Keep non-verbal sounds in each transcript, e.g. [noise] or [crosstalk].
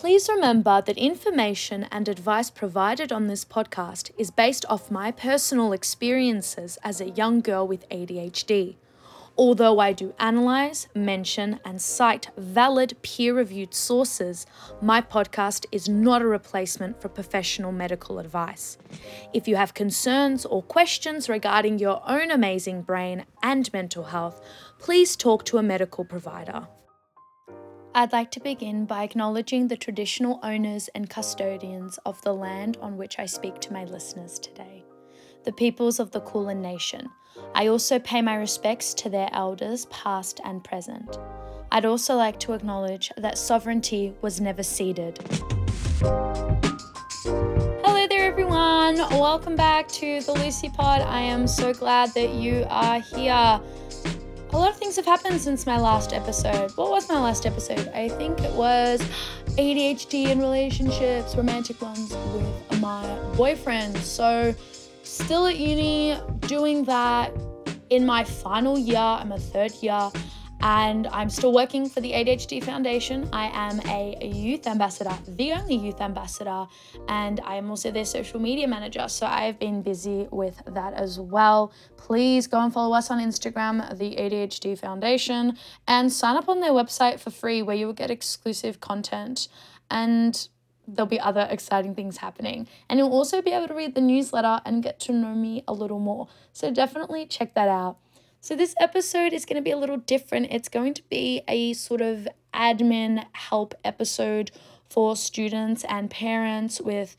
Please remember that information and advice provided on this podcast is based off my personal experiences as a young girl with ADHD. Although I do analyze, mention, and cite valid peer reviewed sources, my podcast is not a replacement for professional medical advice. If you have concerns or questions regarding your own amazing brain and mental health, please talk to a medical provider. I'd like to begin by acknowledging the traditional owners and custodians of the land on which I speak to my listeners today, the peoples of the Kulin Nation. I also pay my respects to their elders, past and present. I'd also like to acknowledge that sovereignty was never ceded. Hello there, everyone. Welcome back to the Lucie Pod. I am so glad that you are here lot of things have happened since my last episode. What was my last episode? I think it was ADHD and relationships, romantic ones with my boyfriend. So, still at uni, doing that in my final year. I'm a third year and I'm still working for the ADHD Foundation. I am a youth ambassador, the only youth ambassador, and I am also their social media manager. So I have been busy with that as well. Please go and follow us on Instagram, the ADHD Foundation, and sign up on their website for free where you will get exclusive content and there'll be other exciting things happening. And you'll also be able to read the newsletter and get to know me a little more. So definitely check that out. So, this episode is going to be a little different. It's going to be a sort of admin help episode for students and parents with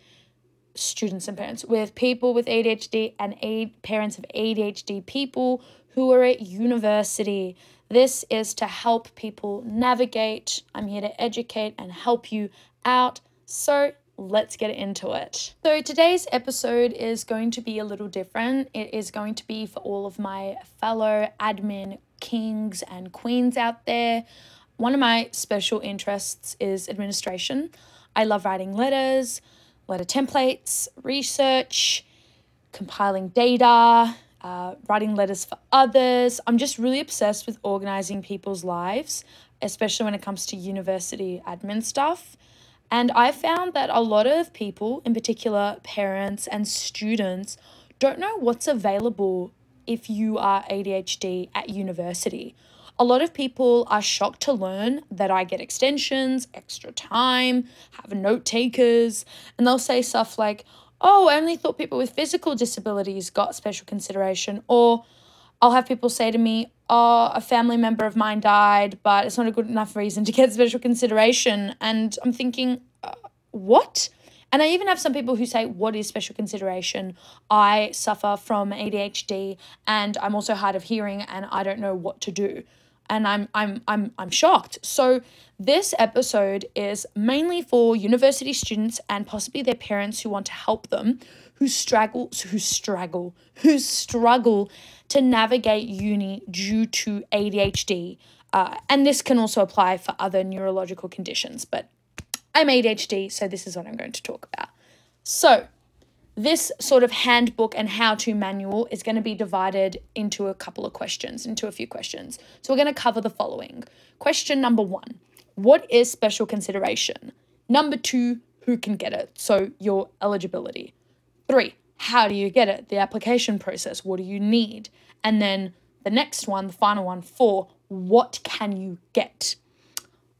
students and parents with people with ADHD and aid, parents of ADHD people who are at university. This is to help people navigate. I'm here to educate and help you out. So, let's get into it. So, today's episode is going to be a little different. It is going to be for all of my fellow admin kings and queens out there. One of my special interests is administration. I love writing letters, letter templates, research, compiling data, uh, writing letters for others. I'm just really obsessed with organizing people's lives, especially when it comes to university admin stuff. And I found that a lot of people, in particular parents and students, don't know what's available if you are ADHD at university. A lot of people are shocked to learn that I get extensions, extra time, have note takers, and they'll say stuff like, Oh, I only thought people with physical disabilities got special consideration, or I'll have people say to me, oh, a family member of mine died, but it's not a good enough reason to get [laughs] special consideration. And I'm thinking, uh, what? And I even have some people who say, What is special consideration? I suffer from ADHD and I'm also hard of hearing and I don't know what to do. And I'm I'm I'm I'm shocked. So this episode is mainly for university students and possibly their parents who want to help them, who struggle who struggle, who struggle to navigate uni due to ADHD. Uh, and this can also apply for other neurological conditions, but I'm ADHD, so this is what I'm going to talk about. So, this sort of handbook and how to manual is going to be divided into a couple of questions, into a few questions. So, we're going to cover the following. Question number one What is special consideration? Number two, who can get it? So, your eligibility. Three, how do you get it? The application process. What do you need? And then the next one, the final one, four, what can you get?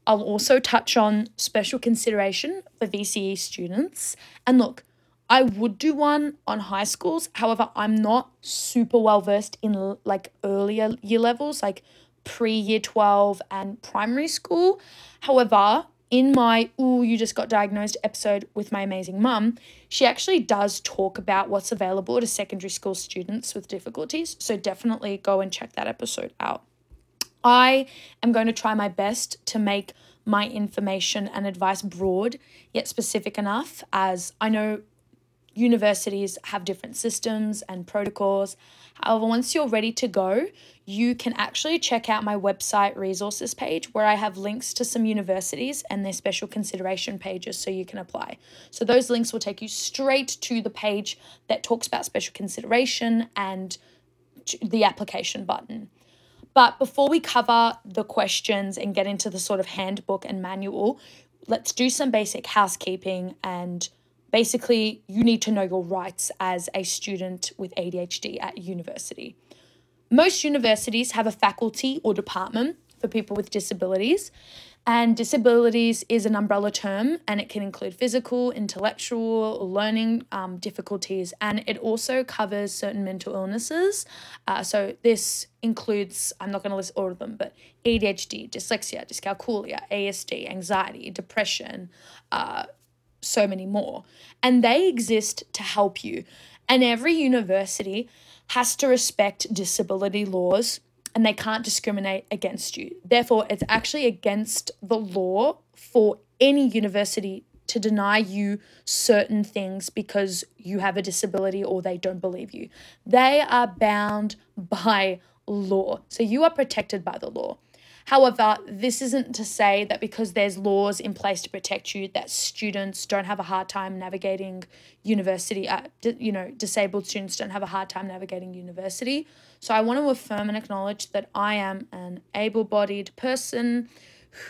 I'll also touch on special consideration for VCE students. And look, I would do one on high schools. However, I'm not super well versed in like earlier year levels, like pre year 12 and primary school. However, in my Ooh, you just got diagnosed episode with my amazing mum, she actually does talk about what's available to secondary school students with difficulties. So definitely go and check that episode out. I am going to try my best to make my information and advice broad yet specific enough as I know universities have different systems and protocols. However, once you're ready to go, you can actually check out my website resources page where I have links to some universities and their special consideration pages so you can apply. So, those links will take you straight to the page that talks about special consideration and the application button. But before we cover the questions and get into the sort of handbook and manual, let's do some basic housekeeping and basically you need to know your rights as a student with ADHD at university. Most universities have a faculty or department for people with disabilities, and disabilities is an umbrella term and it can include physical, intellectual, learning um, difficulties, and it also covers certain mental illnesses. Uh, so, this includes, I'm not going to list all of them, but ADHD, dyslexia, dyscalculia, ASD, anxiety, depression, uh, so many more. And they exist to help you. And every university has to respect disability laws and they can't discriminate against you. Therefore, it's actually against the law for any university to deny you certain things because you have a disability or they don't believe you. They are bound [laughs] by law. So you are protected by the law. However, this isn't to say that because there's laws in place to protect you, that students don't have a hard time navigating university. Uh, you know, disabled students don't have a hard time navigating university. So I want to affirm and acknowledge that I am an able bodied person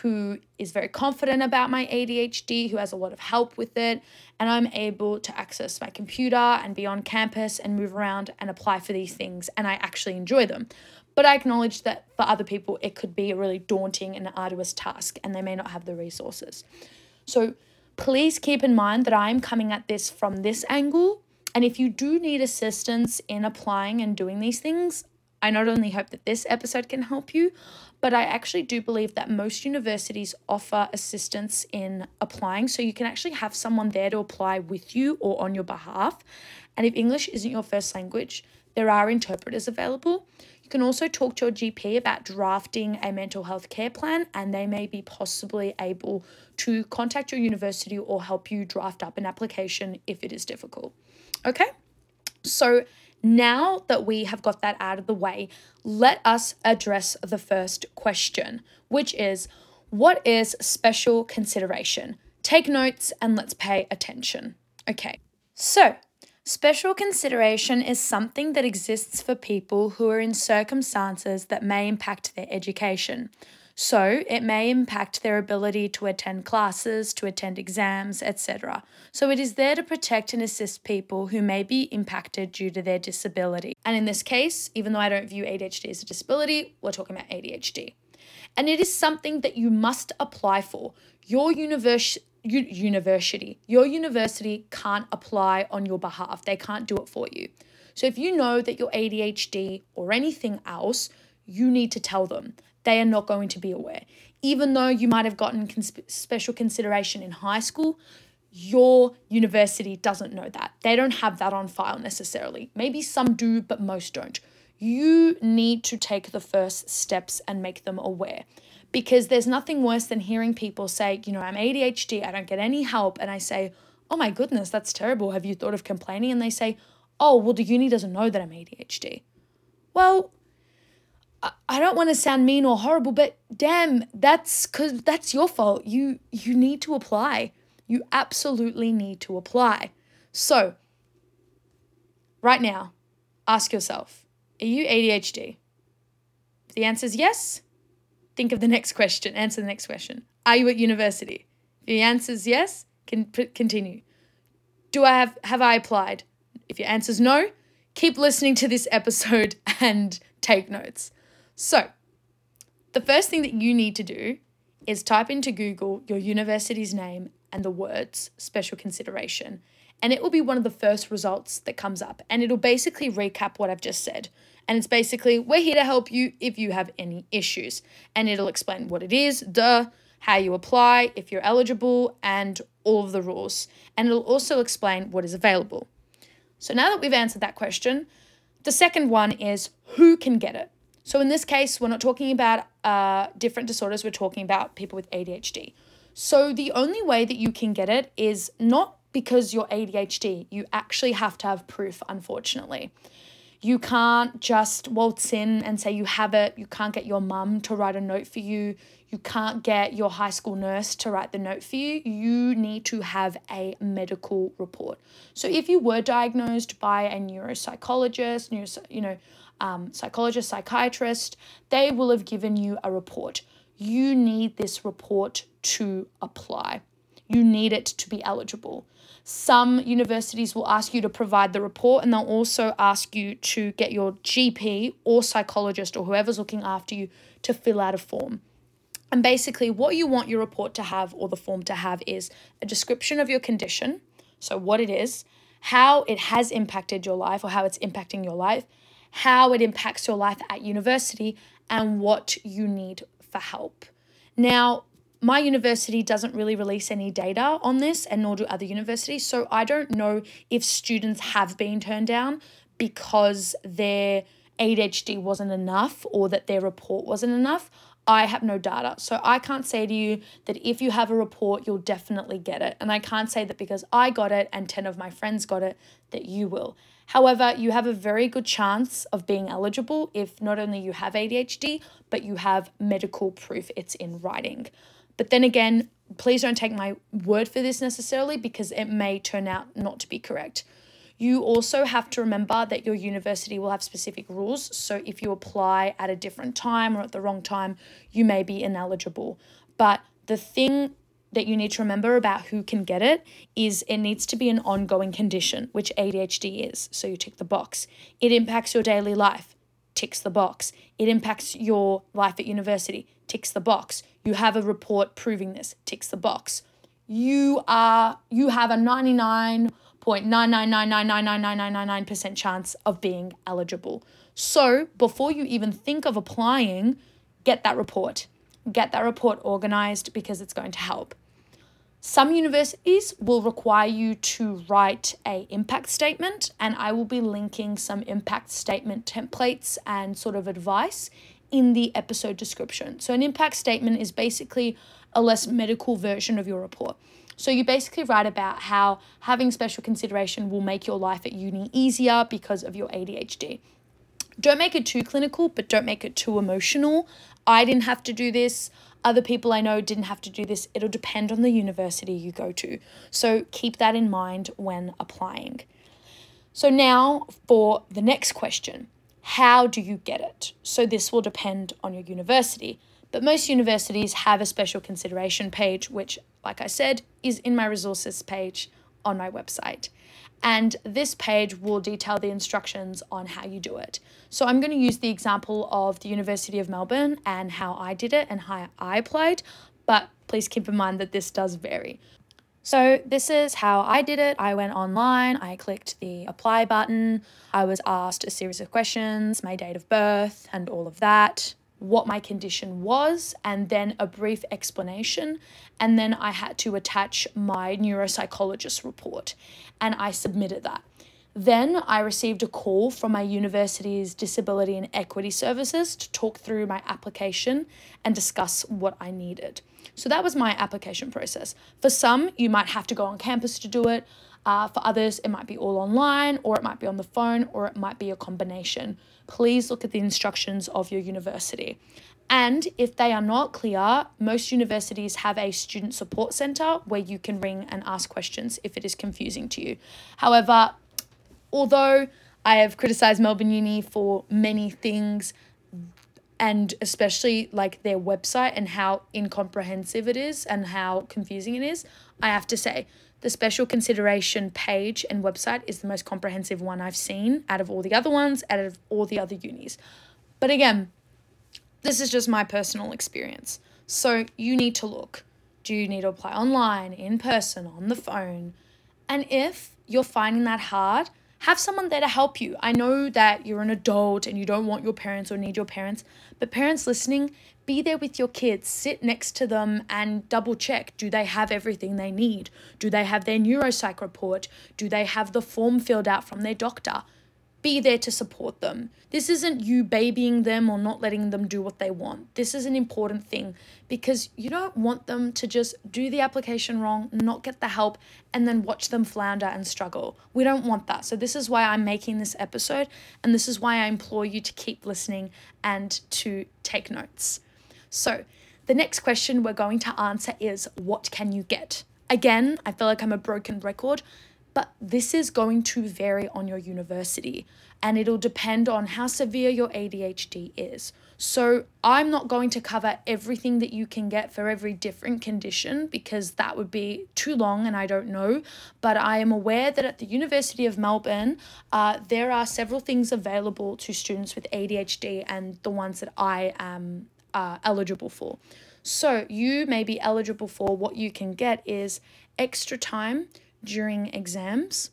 who is very confident about my ADHD, who has a lot of help with it, and I'm able to access my computer and be on campus and move around and apply for these things, and I actually enjoy them. But I acknowledge that for other people, it could be a really daunting and arduous task, and they may not have the resources. So please keep in mind that I'm coming at this from this angle and if you do need assistance in applying and doing these things, I not only hope that this episode can help you, but I actually do believe that most universities offer assistance in applying. So you can actually have someone there to apply with you or on your behalf. And if English isn't your first language, there are interpreters available. Can also talk to your GP about drafting a mental health care plan, and they may be possibly able to contact your university or help you draft up an application if it is difficult. Okay? So now that we have got that out of the way, let us address the first question, which is what is special consideration? Take notes and let's pay attention. Okay, so special consideration is something that exists for people who are in circumstances that may impact their education. So, it may impact their ability to attend classes, to attend exams, etc. So, it is there to protect and assist people who may be impacted due to their disability. And in this case, even though I don't view ADHD as a disability, we're talking about ADHD. And it is something that you must apply for. Your university university. Your university can't apply on your behalf. They can't do it for you. So if you know that you're ADHD or anything else, you need to tell them they are not going to be aware. Even though you might have gotten cons- special consideration in high school, your university doesn't know that. They don't have that on file necessarily. Maybe some do, but most don't. You need to take the first steps and make them aware because there's nothing worse than hearing people say, you know, I'm ADHD, I don't get any help. And I say, oh my goodness, that's terrible. Have you thought of complaining? And they say, oh, well, the uni doesn't know that I'm ADHD. Well, I don't want to sound mean or horrible, but damn, that's cuz that's your fault. You you need to apply. You absolutely need to apply. So, right now, ask yourself, are you ADHD? If the answer is yes, think of the next question. Answer the next question. Are you at university? If the answer is yes, can continue. Do I have have I applied? If your answer is no, keep listening to this episode [laughs] and take notes. So, the first thing that you need to do is type into Google your university's name and the words special consideration. And it will be one of the first results that comes up. And it'll basically recap what I've just said. And it's basically, we're here to help you if you have any issues. And it'll explain what it is, duh, how you apply, if you're eligible, and all of the rules. And it'll also explain what is available. So now that we've answered that question, the second one is who can get it? So in this case, we're not talking about uh, different disorders, we're talking about people with ADHD. So the only way that you can get it is not because you're ADHD, you actually have to have proof, unfortunately. You can't just waltz in and say you have it. You can't get your mum to write a note for you. You can't get your high school nurse to write the note for you. You need to have a medical report. So if you were diagnosed by a neuropsychologist, neuro, you know, um, psychologist, psychiatrist, they will have given you a report. you need this report to apply. You need it to be eligible. Some universities will ask you to provide the report and they'll also ask you to get your GP or psychologist or whoever's looking after you to fill out a form. And basically, what you want your report to have or the form to have is a description of your condition, so what it is, how it has impacted your life or how it's impacting your life, how it impacts your life at university, and what you need for help. Now, my university doesn't really release any data on this, and nor do other universities. So I don't know if students have been turned down because their ADHD wasn't enough or that their report wasn't enough. I have no data. So I can't say to you that if you have a report, you'll definitely get it. And I can't say that because I got it and 10 of my friends got it, that you will. However, you have a very good chance of being eligible if not only you have ADHD, but you have medical proof it's in writing. But then again, please don't take my word for this necessarily because it may turn out not to be correct. You also have to remember that your university will have specific rules. So if you apply at a different time or at the wrong time, you may be ineligible. But the thing that you need to remember about who can get it is it needs to be an ongoing condition, which ADHD is. So you tick the box. It impacts your daily life, ticks the box. It impacts your life at university, ticks the box. You have a report proving this, ticks the box. You are you have a 99.999999999% chance of being eligible. So, before you even think of applying, get that report. Get that report organized because it's going to help. Some universities will require you to write a impact statement and I will be linking some impact statement templates and sort of advice in the episode description. So, an impact statement is basically a less medical version of your report. So, you basically write about how having special consideration will make your life at uni easier because of your ADHD. Don't make it too clinical, but don't make it too emotional. I didn't have to do this. Other people I know didn't have to do this. It'll depend on the university you go to. So, keep that in mind when applying. So, now for the next question how do you get it? So this will depend on your university. But most universities have a special consideration page, which, like I said, is in my resources page on my website. And this page will detail the instructions on how you do it. So I'm going to use the example of the University of Melbourne and how I did it and how I applied, but please keep in mind that this does vary. So this is how I did it. I went online, I clicked the apply button, I was asked a series of questions, my date of birth, and all of that, what my condition was, and then a brief explanation. And then I had to attach my neuropsychologist report, and I submitted that. Then I received a call from my university's Disability and Equity Services to talk through my application and discuss what I needed. So that was my application process. For some, you might have to go on campus to do it. Uh, for others, it might be all online, or it might be on the phone, or it might be a combination. Please look at the instructions of your university. And if they are not clear, most universities have a student support center where you can ring and ask questions if it is confusing to you. However, although I have criticized Melbourne Uni for many things, and especially like their website and how incomprehensive it is and how confusing it is, I have to say the special consideration page and website is the most comprehensive one I've seen out of all the other ones, out of all the other unis. But again, this is just my personal experience. So you need to look. Do you need to apply online, in person, on the phone? And if you're finding that hard, have someone there to help you. I know that you're an adult and you don't want your parents or need your parents, but parents listening, be there with your kids, sit next to them and double check. Do they have everything they need? Do they have their neuropsych report? Do they have the form filled out from their doctor? Be there to support them. This isn't you babying them or not letting them do what they want. This is an important thing because you don't want them to just do the application wrong, not get the help, and then watch them flounder and struggle. We don't want that. So, this is why I'm making this episode, and this is why I implore you to keep listening and to take notes. So, the next question we're going to answer is What can you get? Again, I feel like I'm a broken record but this is going to vary on your university and it'll depend on how severe your ADHD is. So, I'm not going to cover everything that you can get for every different condition because that would be too long and I don't know. But I am aware that at the University of Melbourne, uh, there are several things available to students with ADHD and the ones that I am uh, eligible for. So, you may be eligible for what you can get is extra time during exams,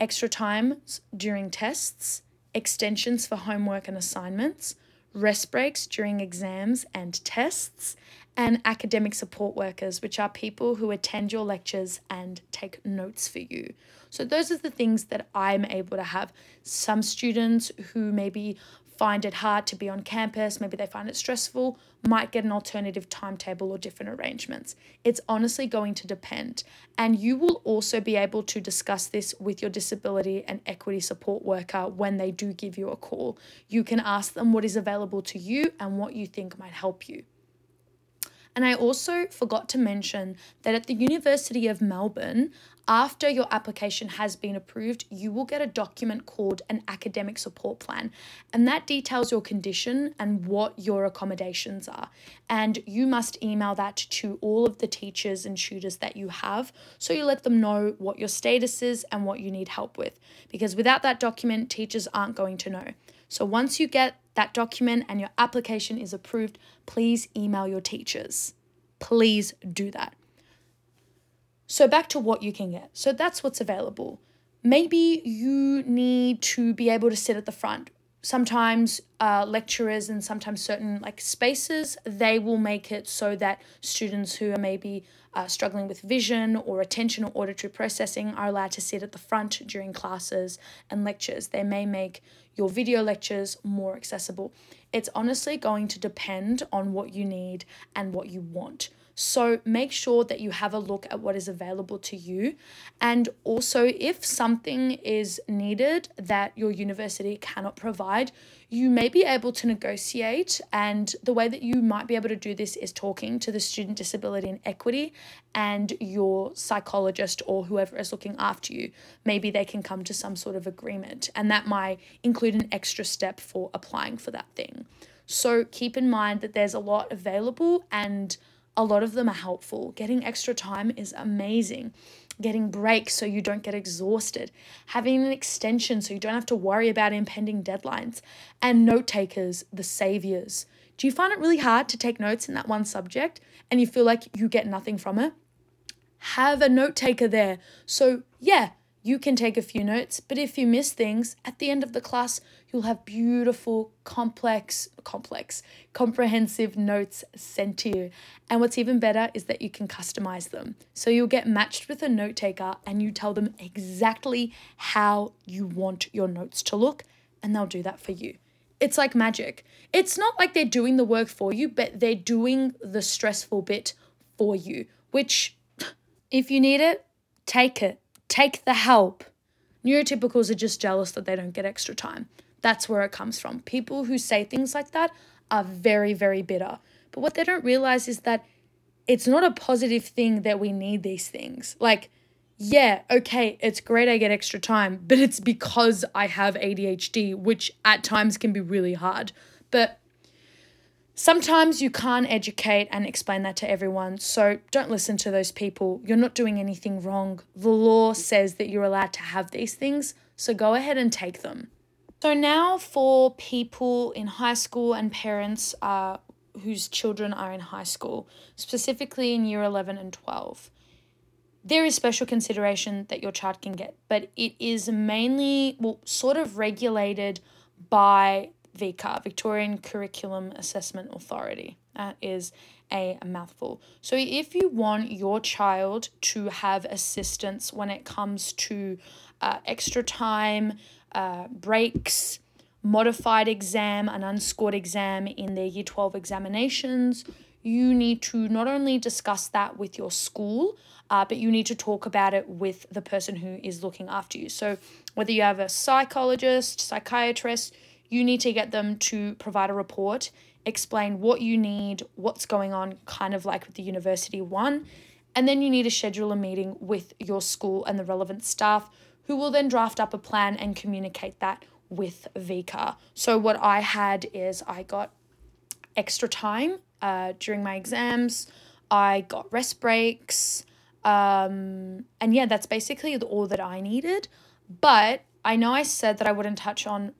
extra times during tests, extensions for homework and assignments, rest breaks during exams and tests, and academic support workers, which are people who attend your lectures and take notes for you. So, those are the things that I'm able to have. Some students who maybe find it hard to be on campus, maybe they find it stressful, might get an alternative timetable or different arrangements. It's honestly going to depend. And you will also be able to discuss this with your disability and equity support worker when they do give you a call. You can ask them what is available to you and what you think might help you. And I also forgot to mention that at the University of Melbourne, after your application has been approved, you will get a document called an academic support plan. And that details your condition and what your accommodations are. And you must email that to all of the teachers and tutors that you have so you let them know what your status is and what you need help with. Because without that document, teachers aren't going to know. So once you get that document and your application is approved, please email your teachers. Please do that. So, back to what you can get. So, that's what's available. Maybe you need to be able to sit at the front. Sometimes uh, lecturers and sometimes certain like spaces they will make it so that students who are maybe uh, struggling with vision or attention or auditory processing are allowed to sit at the front during classes and lectures. They may make your video lectures more accessible. It's honestly going to depend on what you need and what you want. So make sure that you have a look at what is available to you. And also, if something is needed that your university cannot provide, you may be able to negotiate. And the way that you might be able to do this is talking to the Student Disability and Equity and your psychologist or whoever is looking after you. Maybe they can come to some sort of agreement, and that might include an extra step for applying for that thing. So keep in mind that there's a lot available and a lot of them are helpful. Getting extra time is amazing. Getting breaks so you don't get exhausted. Having an extension so you don't have to worry about impending deadlines. And note takers, the saviors. Do you find it really hard to take notes in that one subject and you feel like you get nothing from it? Have a note taker there. So, yeah, you can take a few notes, but if you miss things, at the end of the class, you'll have beautiful, complex, complex, comprehensive notes sent to you. And what's even better is that you can customize them. So you'll get matched with a note taker and you tell them exactly how you want your notes to look, and they'll do that for you. It's like magic. It's not like they're doing the work for you, but they're doing the stressful bit for you, which, if you need it, take it Take the help. Neurotypicals are just jealous that they don't get extra time. That's where it comes from. People who say things like that are very, very bitter. But what they don't realize is that it's not a positive thing that we need these things. Like, yeah, okay, it's great I get extra time, but it's because I have ADHD, which at times can be really hard. But Sometimes you can't educate and explain that to everyone, so don't listen to those people. You're not doing anything wrong. The law says that you're allowed to have these things, so go ahead and take them. So, now for people in high school and parents uh, whose children are in high school, specifically in year 11 and 12. There is special consideration that your child can get, but it is mainly, well, sort of regulated by VCA, Victorian Curriculum Assessment Authority. That is a, mouthful. So, if you want your child to have assistance when it comes to uh, extra time, uh, breaks, modified exam, an unscored exam in their Year 12 examinations, you need to not only discuss that with your school, uh, but you need to talk about it with the person who is looking after you. So, whether you have a psychologist, psychiatrist, you need to get them to provide a report, explain what you need, what's going on, kind of like with the university one, And then you need to schedule a meeting with your school and the relevant staff who will then draft up a plan and communicate that with VCA. So, what I had is I got extra time uh, during my exams, I got rest breaks, um, and yeah, that's basically all that I needed. But I know I said that I wouldn't touch on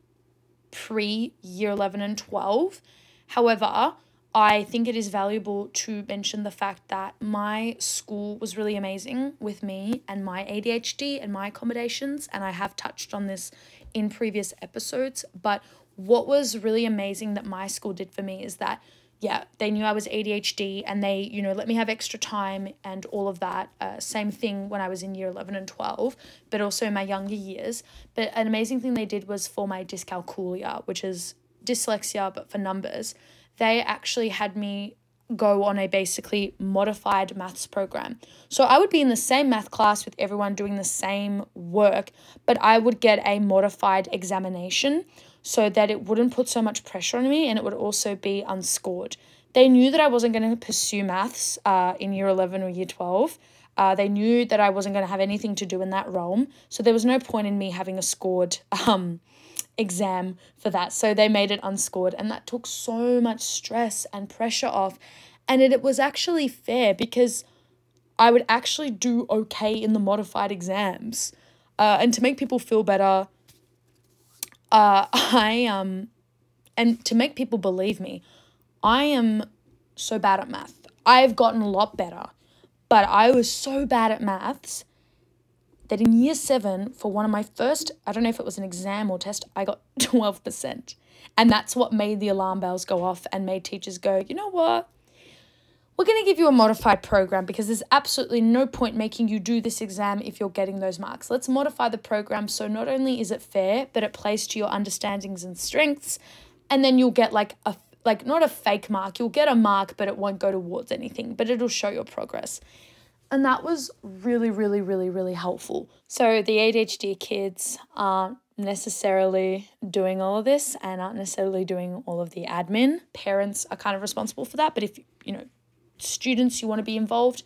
pre year 11 and 12. However, I think it is valuable to mention the fact that my school was really amazing with me and my ADHD and my accommodations. And I have touched on this in previous episodes. But what was really amazing that my school did for me is that, yeah, they knew I was ADHD and they, you know, let me have extra time and all of that. Uh, same thing when I was in year 11 and 12, but also in my younger years. But an amazing thing they did was for my dyscalculia, which is dyslexia, but for numbers they actually had me go on a basically modified maths program. So I would be in the same math class with everyone doing the same work, but I would get a modified examination so that it wouldn't put so much pressure on me and it would also be unscored. They knew that I wasn't going to pursue maths uh, in year 11 or year 12. Uh, they knew that I wasn't going to have anything to do in that realm. So there was no point in me having a scored um, exam for that. So they made it unscored, and that took so much stress and pressure off. And it, it was actually fair because I would actually do okay in the modified exams. Uh, and to make people feel better, uh, [laughs] I um, and to make people believe me, I am so bad at math. I've gotten a lot better, but I was so bad at maths that in year seven, for one of my first, I don't know if it was an exam or test, I got [laughs] 12%. And that's what made the alarm bells go off and made teachers go, you know what? We're going to give you a modified program because there's absolutely no point making you do this exam if you're getting those marks. Let's modify the program so not only is it fair, but it plays to your understandings and strengths. And then you'll get like a like not a fake mark, you'll get a mark, but it won't go towards anything, but it'll show your progress. And that was really, really, really, really helpful. So the ADHD kids aren't necessarily doing all of this and aren't necessarily doing all of the admin. Parents are kind of responsible for that. But if, you know, students, you want to be involved,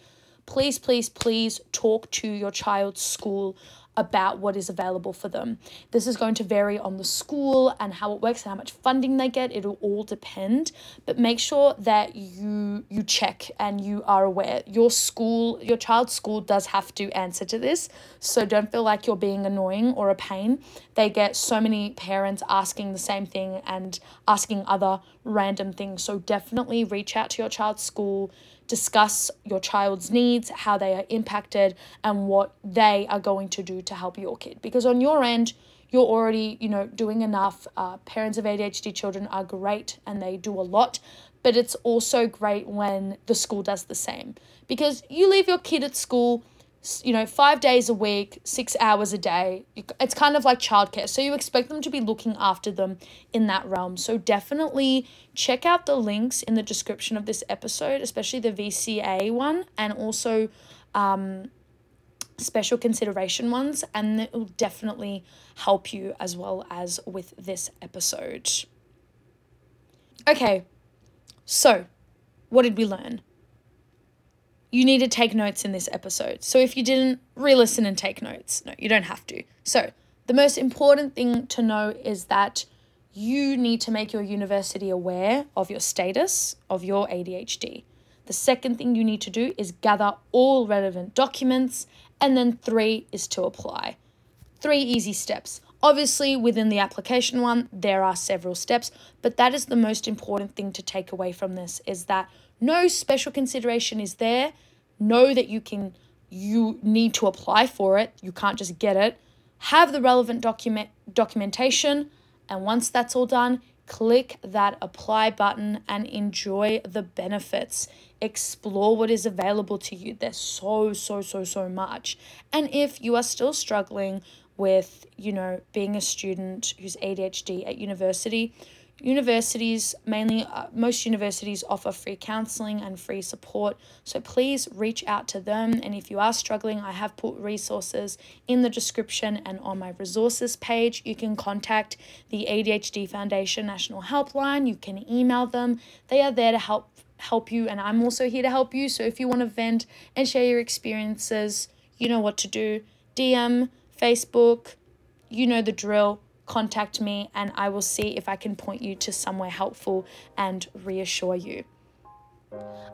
please, please, please talk to your child's school about what is available for them. This is going to vary on the school and how it works and how much funding they get. It'll all depend, but make sure that you you check and you are aware. Your school, your child's school does have to answer to this. So don't feel like you're being annoying or a pain. They get so many parents asking the same thing and asking other random things. So definitely reach out to your child's school discuss your child's needs, how they are impacted, and what they are going to do to help your kid. Because on your end, you're already, you know, doing enough. Uh, parents of ADHD children are great and they do a lot, but it's also great when the school does the same. Because you leave your kid at school you know, five days a week, six hours a day. It's kind of like childcare. So you expect them to be looking after them in that realm. So definitely check out the links in the description of this episode, especially the VCA one and also um, special consideration ones. And it will definitely help you as well as with this episode. Okay, so what did we learn? You need to take notes in this episode. So if you didn't, re listen and take notes. No, you don't have to. So, the most important thing to know is that you need to make your university aware of your status of your ADHD. The second thing you need to do is gather all relevant documents. And then three is to apply. Three easy steps. Obviously, within the application one, there are several steps, but that is the most important thing to take away from this is that no special consideration is there. Know that you can you need to apply for it. You can't just get it. Have the relevant document documentation and once that's all done, click that apply button and enjoy the benefits. Explore what is available to you. There's so, so, so, so much. And if you are still struggling with, you know, being a student who's ADHD at university, Universities, mainly uh, most universities, offer free counseling and free support. So please reach out to them. And if you are struggling, I have put resources in the description and on my resources page. You can contact the ADHD Foundation National Helpline. You can email them. They are there to help help you, and I'm also here to help you. So if you want to vent and share your experiences, you know what to do. DM, Facebook, you know the drill. Contact me, and I will see if I can point you to somewhere helpful and reassure you.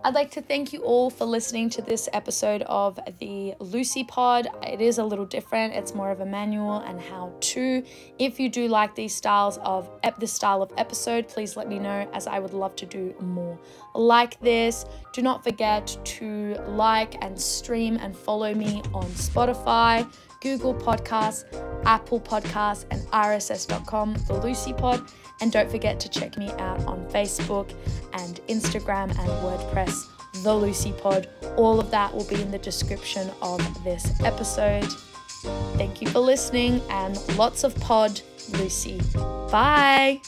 I'd like to thank you all for listening to this episode of the Lucie Pod. It is a little different. It's more of a manual and how to. If you do like these styles of this style of episode, please let me know as I would love to do more like this. Do not forget to like and stream and follow me on Spotify, Google Podcasts, Apple Podcasts, and RSS.com, the Lucie Pod. And don't forget to check me out on Facebook and Instagram and WordPress, The Lucie Pod. All of that will be in the description of this episode. Thank you for listening and lots of pod, Lucie. Bye.